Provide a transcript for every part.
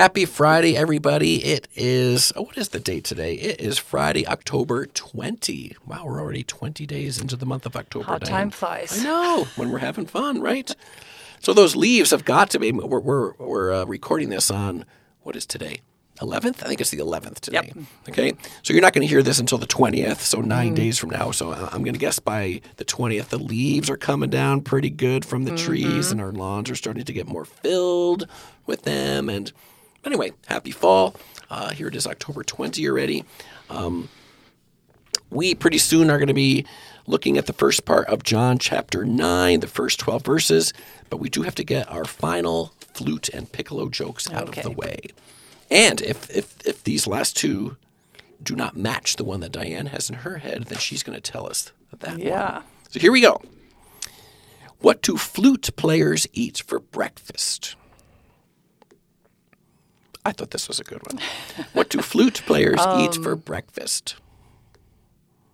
Happy Friday, everybody. It is, oh, what is the date today? It is Friday, October 20. Wow, we're already 20 days into the month of October. How time flies. I know, when we're having fun, right? So those leaves have got to be, we're, we're, we're uh, recording this on, what is today? 11th? I think it's the 11th today. Yep. Okay. So you're not going to hear this until the 20th, so 9 Mm-hmm. days from now. So I- I'm going to guess by the 20th, the leaves are coming down pretty good from the Mm-hmm. trees, and our lawns are starting to get more filled with them. And anyway, happy fall. Uh, here it is, October 20 already. Um, we pretty soon are going to be looking at the first part of John chapter 9, the first 12 verses, but we do have to get our final flute and piccolo jokes out Okay. of the way. And if, if, if these last two do not match the one that Diane has in her head, then she's going to tell us that one. Yeah. So here we go. What do flute players eat for breakfast? I thought this was a good one. What do flute players eat for Um, breakfast?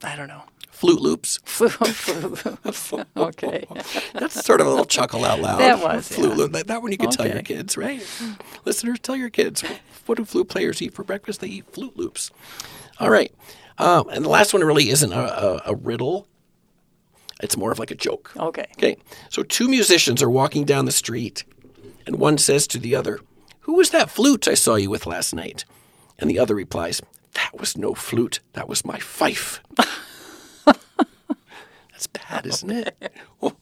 I don't know. Flute loops. Okay. That's sort of a little chuckle out loud. That was, flute yeah. loop. That, that one you can tell your kids, right? Listeners, tell your kids. What do flute players eat for breakfast? They eat flute loops. All right. Um, and the last one really isn't a, a, a riddle. It's more of like a joke. Okay. Okay. So two musicians are walking down the street, and one says to the other, Who was that flute I saw you with last night? And the other replies, That was no flute. That was my fife. That's bad, isn't it? All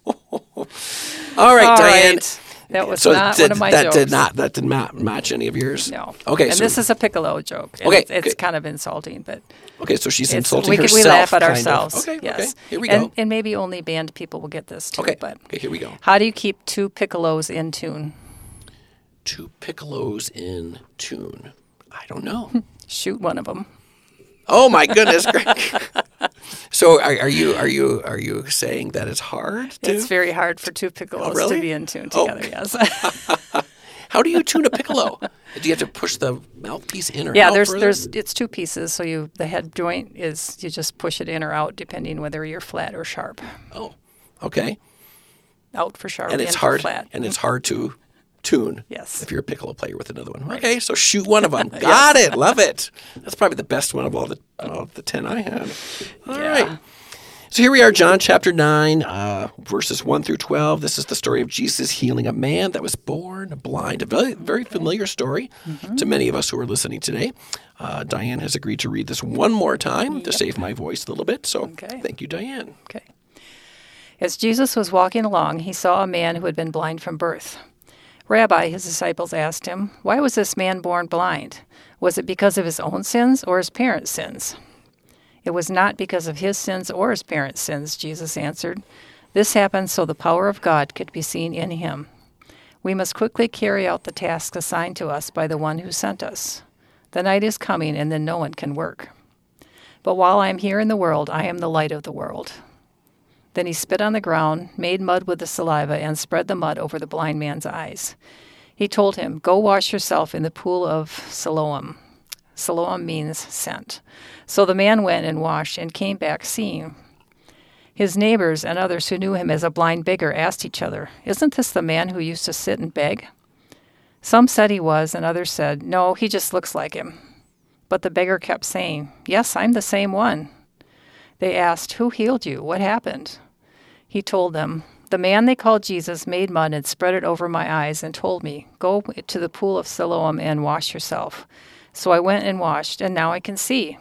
right, All Diane. right. That was So not did- one of my that jokes. did not that did not match any of yours. No. Okay. And so, this is a piccolo joke. Okay, It's, it's okay. kind of insulting, but okay. So she's insulting we, herself. we laugh at kind of. ourselves. Okay. Yes. Okay. Here we and, go. And maybe only band people will get this too. okay. But Okay. Here we go. how do you keep two piccolos in tune? Two piccolos in tune. I don't know. Shoot one of them. Oh my goodness, Greg. so are, are you are you are you saying that it's hard to? It's very hard for two piccolos Oh, really? to be in tune Oh. together. Yes. How do you tune a piccolo? do you have to push the mouthpiece in or yeah. out There's further? there's it's two pieces. So you the head joint is you just push it in or out depending whether you're flat or sharp. oh, okay. Out for sharp And it's hard flat. and it's mm-hmm. hard to tune. Yes. If you're a piccolo player with another one. Okay, so shoot one of them. Got it. Love it. That's probably the best one of all the all the ten I have. All right. Yeah. So here we are, John chapter 9, uh, verses 1 through 12. This is the story of Jesus healing a man that was born blind. A very, very familiar story to many of us who are listening today. Uh, Diane has agreed to read this one more time to save my voice a little bit. So Okay. thank you, Diane. Okay. As Jesus was walking along, he saw a man who had been blind from birth. Rabbi, his disciples asked him, Why was this man born blind? Was it because of his own sins or his parents' sins? It was not because of his sins or his parents' sins, Jesus answered. This happened so the power of God could be seen in him. We must quickly carry out the task assigned to us by the one who sent us. The night is coming, and then no one can work. But while I am here in the world, I am the light of the world. Then he spit on the ground, made mud with the saliva, and spread the mud over the blind man's eyes. He told him, Go wash yourself in the pool of Siloam. Siloam means sent. So the man went and washed and came back seeing. His neighbors and others who knew him as a blind beggar asked each other, Isn't this the man who used to sit and beg? Some said he was, and others said, No, he just looks like him. But the beggar kept saying, Yes, I'm the same one. They asked, Who healed you? What happened? He told them, The man they called Jesus made mud and spread it over my eyes and told me, Go to the pool of Siloam and wash yourself. So I went and washed, and now I can see.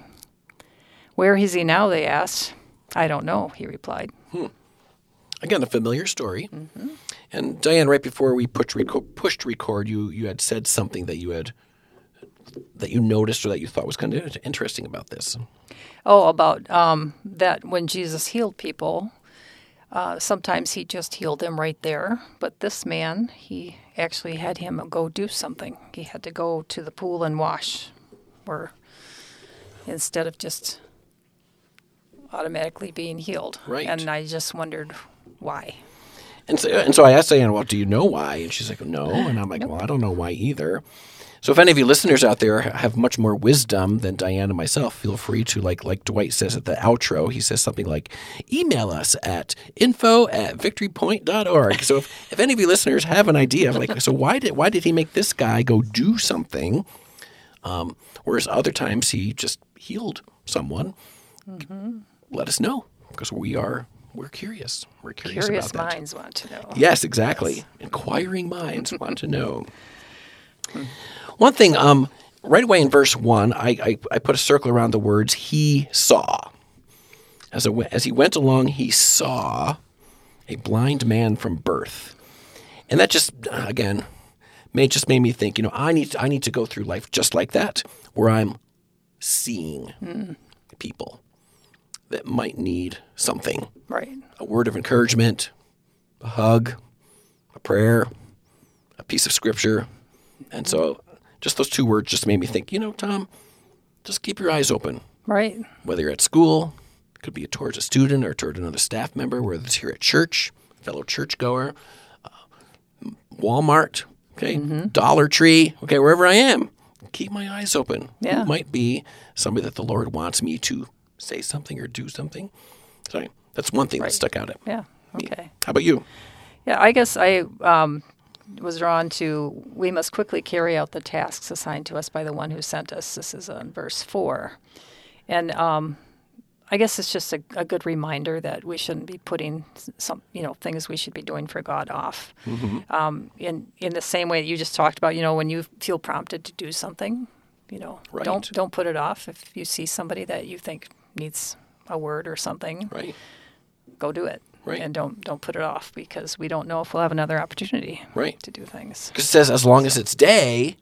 Where is he now? They asked. I don't know, he replied. Hmm. Again, a familiar story. Mm-hmm. And Diane, right before we pushed record, pushed record, you you had said something that you had that you noticed or that you thought was kind of interesting about this. Oh, about um, that when Jesus healed people, uh, sometimes he just healed them right there. But this man, he actually had him go do something. He had to go to the pool and wash, or instead of just automatically being healed. Right. And I just wondered why. And so, and so I asked Diana, well, do you know why? And she's like, no. And I'm like, well, I don't know why either. So if any of you listeners out there have much more wisdom than Diane and myself, feel free to like like Dwight says at the outro, he says something like, email us at info at victorypoint.org. So if, if any of you listeners have an idea of like, so why did why did he make this guy go do something? Um, whereas other times he just healed someone. Let us know because we are we're curious. We're curious, Curious about that. minds want to know. Yes, exactly. Inquiring minds want to know. One thing, um, right away in verse one, I, I, I put a circle around the words he saw. As, a, as he went along, he saw a blind man from birth. And that just, again, made, just made me think, you know, I need, I need to go through life just like that, where I'm seeing people that might need something Right. a word of encouragement, a hug, a prayer, a piece of scripture. And so just those two words just made me think, you know, Tom, just keep your eyes open. Right. Whether you're at school, could be towards a student or toward another staff member, whether it's here at church, fellow churchgoer, uh, Walmart, okay, Dollar Tree, okay, wherever I am, keep my eyes open. Yeah. Might be somebody that the Lord wants me to say something or do something? Sorry, that's one thing that stuck out at me. Yeah. Okay. How about you? Yeah, I guess I um, was drawn to we must quickly carry out the tasks assigned to us by the one who sent us. This is on verse four. And um, I guess it's just a, a good reminder that we shouldn't be putting some, you know, things we should be doing for God off. Um, in in the same way that you just talked about, you know, when you feel prompted to do something, you know, Right. don't don't put it off. If you see somebody that you think needs a word or something, Right. go do it. Right. And don't don't put it off because we don't know if we'll have another opportunity Right. to do things. Because it says, as long as it's day,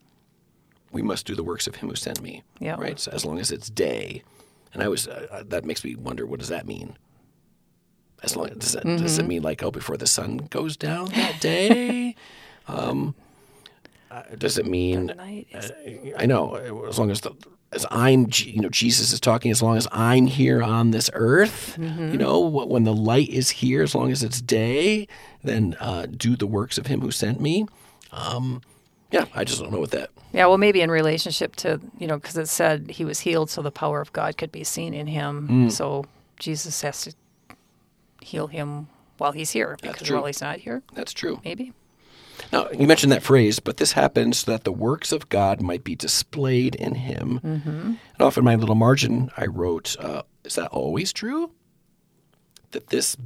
we must do the works of him who sent me. Yeah. Right. So as long as it's day, and I was uh, uh, that makes me wonder, what does that mean? As long does that, does it mean like oh before the sun goes down that day? um, uh, does it mean is- I know. As long as the as I'm, you know, Jesus is talking. As long as I'm here on this earth, you know, when the light is here, as long as it's day, then uh, do the works of Him who sent me. Um, yeah, I just don't know what that. yeah, well, maybe in relationship to you know, because it said he was healed, so the power of God could be seen in him. Mm. So Jesus has to heal him while he's here, because while he's not here, That's true. maybe. Now you mentioned that phrase, but this happens so that the works of God might be displayed in Him. And off in my little margin, I wrote, uh, "Is that always true? That this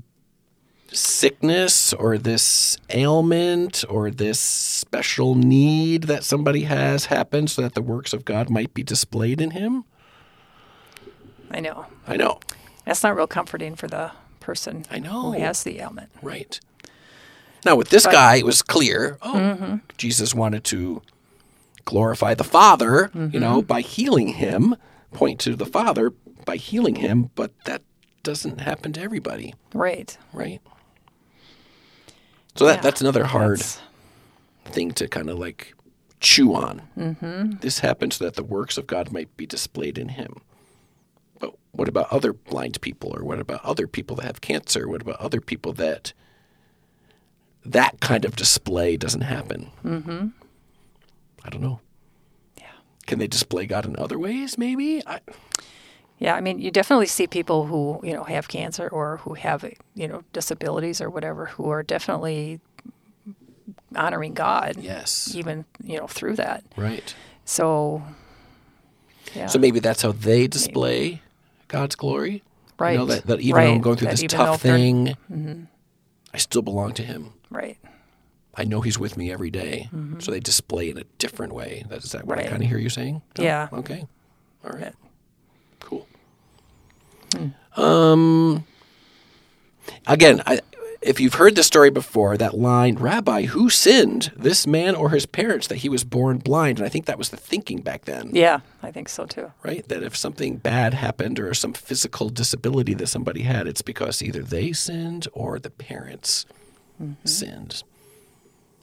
sickness or this ailment or this special need that somebody has happens so that the works of God might be displayed in Him?" I know I know, that's not real comforting for the person I know. who has the ailment. Right. Now, with this guy, it was clear. Oh, Jesus wanted to glorify the Father, you know, by healing him, point to the Father by healing him, but that doesn't happen to everybody, Right. right? So that, Yeah, that's another hard That's- thing to kind of like chew on. Mm-hmm. This happens so that the works of God might be displayed in him. But what about other blind people, or what about other people that have cancer? What about other people that that kind of display doesn't happen? Mm-hmm. I don't know. Yeah. Can they display God in other ways? Maybe. I, Yeah, I mean, you definitely see people who you know have cancer or who have you know disabilities or whatever who are definitely honoring God. yes. Even you know through that. Right. So. Yeah. So maybe that's how they display God's glory. right. You know, that, that even though I'm going through That this tough they're- Mm-hmm. thing, I still belong to Him. Right. I know He's with me every day. So they display in a different way. That, is that what I Mm-hmm. Kind of hear you saying? Tom? Yeah. Okay. All right. Cool. Um. Again, I, if you've heard this story before, that line, Rabbi, who sinned, this man or his parents, that he was born blind? And I think that was the thinking back then. Yeah, I think so too. right? That if something bad happened or some physical disability that somebody had, it's because either they sinned or the parents Mm-hmm. sinned.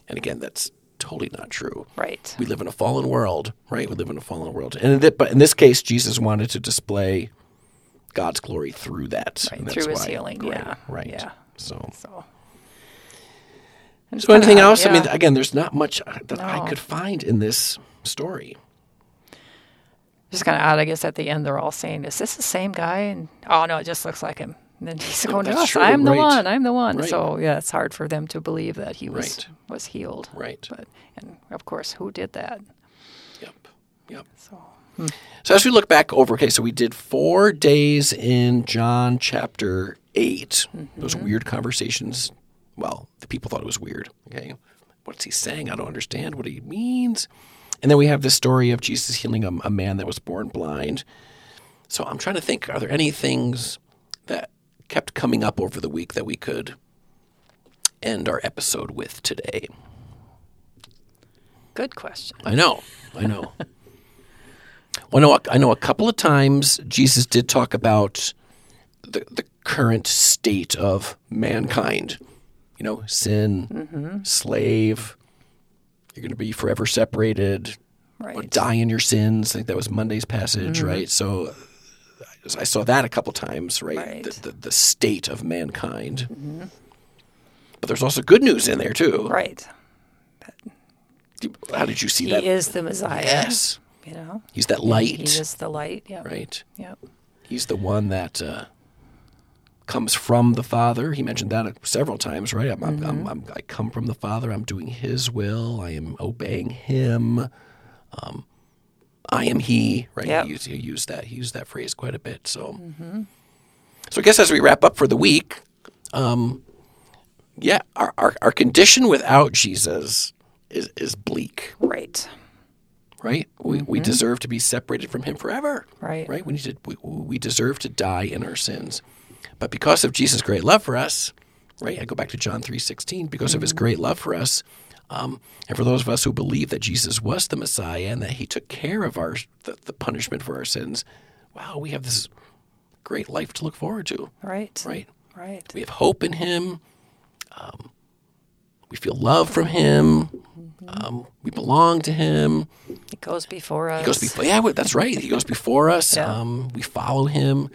And again, that's totally not true. Right. We live in a fallen world, right? We live in a fallen world, and in but in this case, Jesus wanted to display God's glory through that, Right, through his why- healing, right, yeah, right. yeah. So So. So anything else? I mean, again, there's not much that I could find in this story. just kind of odd. I guess at the end they're all saying, "Is this the same guy?" And oh no, it just looks like him. And then he's going, "Yes, true, I'm the right. one. I'm the one." Right. So yeah, it's hard for them to believe that he was Right. was healed. Right. But and of course, who did that? Yep. Yep. So hmm. Hmm. So as we look back over, okay, so we did four days in John chapter 8 Those mm-hmm. weird conversations. Well, the people thought it was weird. Okay, what's he saying? I don't understand what he means. And then we have this story of Jesus healing a, a man that was born blind. So I'm trying to think: Are there any things that kept coming up over the week that we could end our episode with today? good question. I know. I know. well, I know. I know a couple of times Jesus did talk about the the current state of mankind. You know, sin, mm-hmm. slave. You're going to be forever separated. Right. Or die in your sins. I think that was Monday's passage, mm-hmm. right? So I saw that a couple times, right? Right. The, the, the state of mankind. But there's also good news in there too. Right. How did you see He that? is the Messiah. Yes, You know. he's that light. He is the light. Yep. right? Yep. He's the one that uh, comes from the Father. He mentioned that several times, right? I'm, I'm, I'm, I'm, I come from the Father. I'm doing His will. I am obeying Him. Um, I am He, right? Yep. He, used, he used that. He used that phrase quite a bit. So, so I guess as we wrap up for the week, um, yeah, our, our our condition without Jesus is is bleak, Right. right? We we deserve to be separated from Him forever Right. right? We need to we, we deserve to die in our sins, but because of Jesus' great love for us, right? I go back to John three sixteen. Because of His great love for us, um, and for those of us who believe that Jesus was the Messiah and that He took care of our the, the punishment for our sins, wow, we have this great life to look forward to, Right. right? Right. We have hope in Him. Um, we feel love from Him. Um, we belong to Him. He goes before us. He goes before. Yeah, that's right. He goes before us. Yeah. Um, we follow him,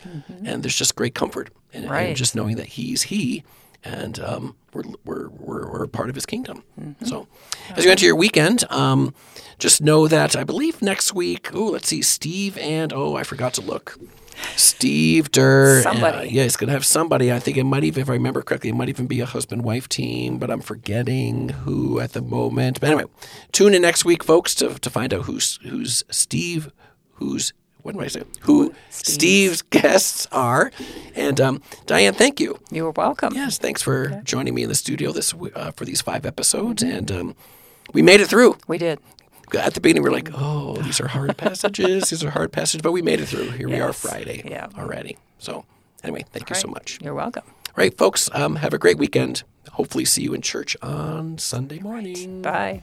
and there's just great comfort in, in just knowing that he's he, and um, we're, we're we're we're a part of his kingdom. So, as you enter your weekend, um, just know that I believe next week. Oh, let's see, Steve and oh, I forgot to look. Steve Durr. uh, Somebody. yeah, he's going to have somebody. I think it might even, if I remember correctly, it might even be a husband wife team, but I'm forgetting who at the moment. But anyway, tune in next week, folks, to, to find out who's who's Steve, who's what do I say? Who Steve's guests are. And um, Diane, thank you. You were welcome. Yes, thanks for joining me in the studio this uh, for these five episodes, and um, we made it through. We did. At the beginning, we're like, "Oh, these are hard passages. These are hard passages," but we made it through. Here we are, Friday Yeah. already. So, anyway, thank you so much. You're welcome. All right, folks, um, have a great weekend. Hopefully, see you in church on Sunday morning. Bye.